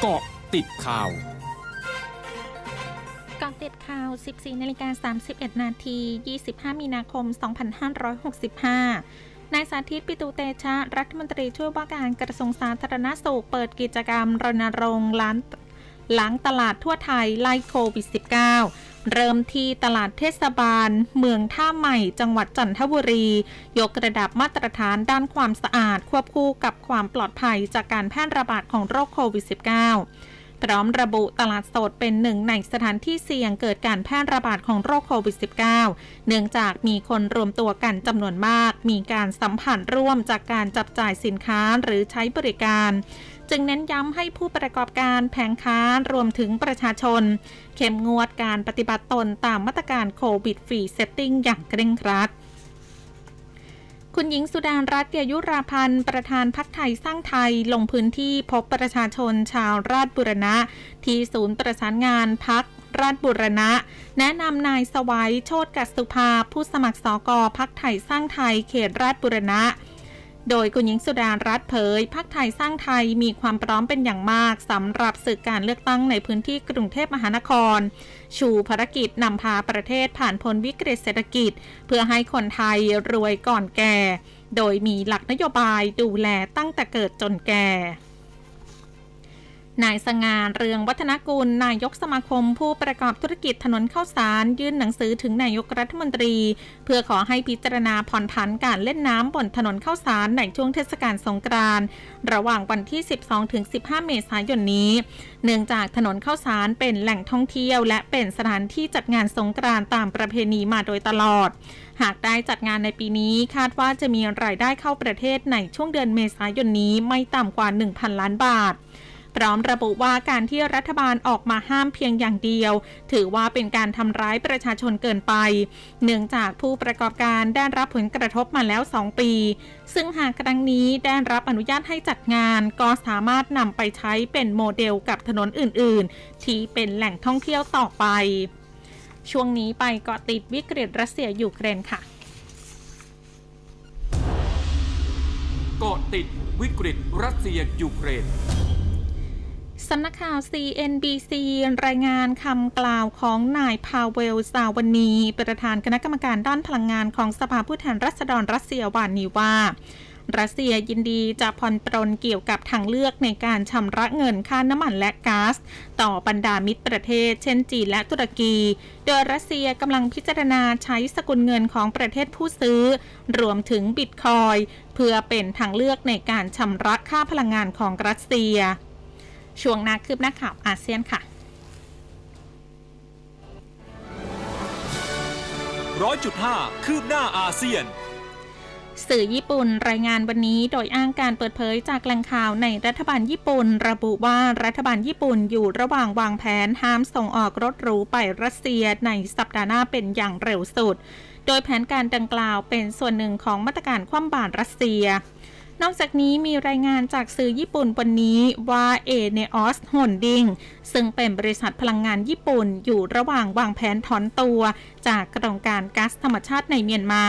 เกาะติดข่าวกาะติดข่าว 14 นาฬิกา 31 นาที 25 มีนาคม 2565นายสาธิตปิตุเตชะ รัฐมนตรีช่วยว่าการกระทรวงสาธารณสุข เปิดกิจกรรมรณรงค์ล้านล้างตลาดทั่วไทยไล่โควิด -19 เริ่มที่ตลาดเทศบาล เมืองท่าใหม่ จังหวัดจันทบุรี ยกระดับมาตรฐานด้านความสะอาด ควบคู่กับความปลอดภัยจากการแพร่ระบาดของโรคโควิด -19 พร้อมระบุตลาดสดเป็นหนึ่งในสถานที่เสี่ยงเกิดการแพร่ระบาดของโรคโควิด -19 เนื่องจากมีคนรวมตัวกันจำนวนมาก มีการสัมผัสร่วมจากการจับจ่ายสินค้าหรือใช้บริการ จึงเน้นย้ำให้ผู้ประกอบการแผงค้ารวมถึงประชาชน เข้มงวดการปฏิบัติตนตามมาตรการ COVID Free Setting อย่างเคร่งครัด คุณหญิงสุดารัตน์เกยุราพันธุ์ประธานพรรคไทยสร้างไทยลงพื้นที่พบประชาชนชาวราษฎร์บูรณะ ที่ศูนย์ประสานงานพักราชบุรณะ แนะนำนายสวัยโชตกัสุภา ผู้สมัครสอกอพักไทยสร้างไทยเขตราชบุรณะ โดยคุณหญิงสุดารัตน์เผยพักไทยสร้างไทยมีความพร้อมเป็นอย่างมากสำหรับสื่อการเลือกตั้งในพื้นที่กรุงเทพมหานคร ชูภารกิจนำพาประเทศผ่านพ้นวิกฤตเศรษฐกิจ เพื่อให้คนไทยรวยก่อนแก่ โดยมีหลักนโยบายดูแลตั้งแต่เกิดจนแก่ นายสง่าเรืองวัฒนกุล นายกสมาคม ผู้ประกอบธุรกิจถนนข้าวสาร ยื่นหนังสือถึงนายกรัฐมนตรี เพื่อขอให้พิจารณาผ่อนผันการเล่นน้ำบนถนนข้าวสารในช่วงเทศกาลสงกรานต์ระหว่างวันที่ 12-15 เมษายนนี้ เนื่องจากถนนข้าวสารเป็นแหล่งท่องเที่ยว และเป็นสถานที่จัดงานสงกรานต์ตามประเพณีมาโดยตลอด หากได้จัดงานในปีนี้คาดว่าจะมีรายได้เข้าประเทศในช่วงเดือนเมษายนนี้ไม่ต่ำกว่า 1,000 ล้านบาท พร้อมระบุว่าการที่รัฐบาลออกมาห้ามเพียงอย่างเดียว ถือว่าเป็นการทำร้ายประชาชนเกินไป เนื่องจากผู้ประกอบการได้รับผลกระทบมาแล้ว 2 ปี ซึ่งหากครั้งนี้ได้รับอนุญาตให้จัดงาน ก็สามารถนำไปใช้เป็นโมเดลกับถนนอื่น ๆ ที่เป็นแหล่งท่องเที่ยวต่อไป ช่วงนี้ไปเกาะติดวิกฤตรัสเซียยูเครนค่ะเกาะติดวิกฤตรัสเซียยูเครน สำนักข่าว CNBC รายงานคำกล่าวของนายพาเวลซาวาลนี ประธานคณะกรรมการด้านพลังงานของสภาผู้แทนราษฎรรัสเซียวานนี้ว่า รัสเซียยินดีจะผ่อนปรนเกี่ยวกับทางเลือกในการชำระเงินค่าน้ำมันและก๊าซต่อบรรดามิตรประเทศ เช่นจีนและตุรกี โดยรัสเซียกำลังพิจารณาใช้สกุลเงินของประเทศผู้ซื้อ รวมถึงบิตคอยเพื่อเป็นทางเลือกในการชำระค่าพลังงานของรัสเซีย ช่วงนาคืบหน้าข่าวอาเซียนค่ะร้อยจุดห้าคืบหน้าอาเซียน สื่อญี่ปุ่นรายงานวันนี้โดยอ้างการเปิดเผยจากแหล่งข่าวในรัฐบาลญี่ปุ่น ระบุว่ารัฐบาลญี่ปุ่นอยู่ระหว่างวางแผนห้ามส่งออกรถหรูไปรัสเซียในสัปดาห์หน้าเป็นอย่างเร็วสุด โดยแผนการดังกล่าวเป็นส่วนหนึ่งของมาตรการคว่ำบาตรรัสเซีย นอกจากนี้มีรายงานจากสื่อญี่ปุ่นวันนี้ว่าเอเนออสฮอนดิงซึ่งเป็นบริษัทพลังงานญี่ปุ่นอยู่ระหว่างวางแผนถอนตัว จากโครงการก๊าซธรรมชาติในเมียนมา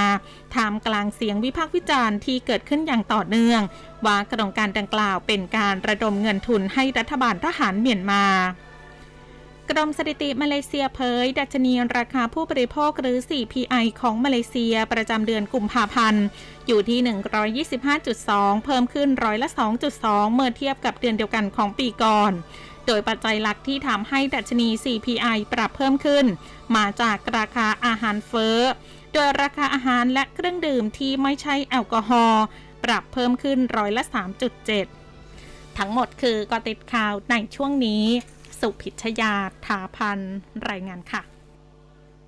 ท่ามกลางเสียงวิพากษ์วิจารณ์ที่เกิดขึ้นอย่างต่อเนื่อง ว่าโครงการดังกล่าวเป็นการระดมเงินทุนให้รัฐบาลทหารเมียนมา กรมสถิติมาเลเซียเผย ดัชนีราคาผู้บริโภคหรือ CPI ของมาเลเซียประจำเดือนกุมภาพันธ์ อยู่ที่ 125.2 เพิ่มขึ้นร้อยละ 2.2 เมื่อเทียบกับเดือนเดียวกันของปีก่อน โดยปัจจัยหลักที่ทำให้ดัชนี CPI ปรับเพิ่มขึ้น มาจากราคาอาหารเฟ้อ โดยราคาอาหารและเครื่องดื่มที่ไม่ใช่แอลกอฮอล์ปรับเพิ่มขึ้นร้อยละ 3.7 ทั้งหมดคือกอติดข่าวในช่วงนี้ สุพิชยาถาพันรายงานค่ะ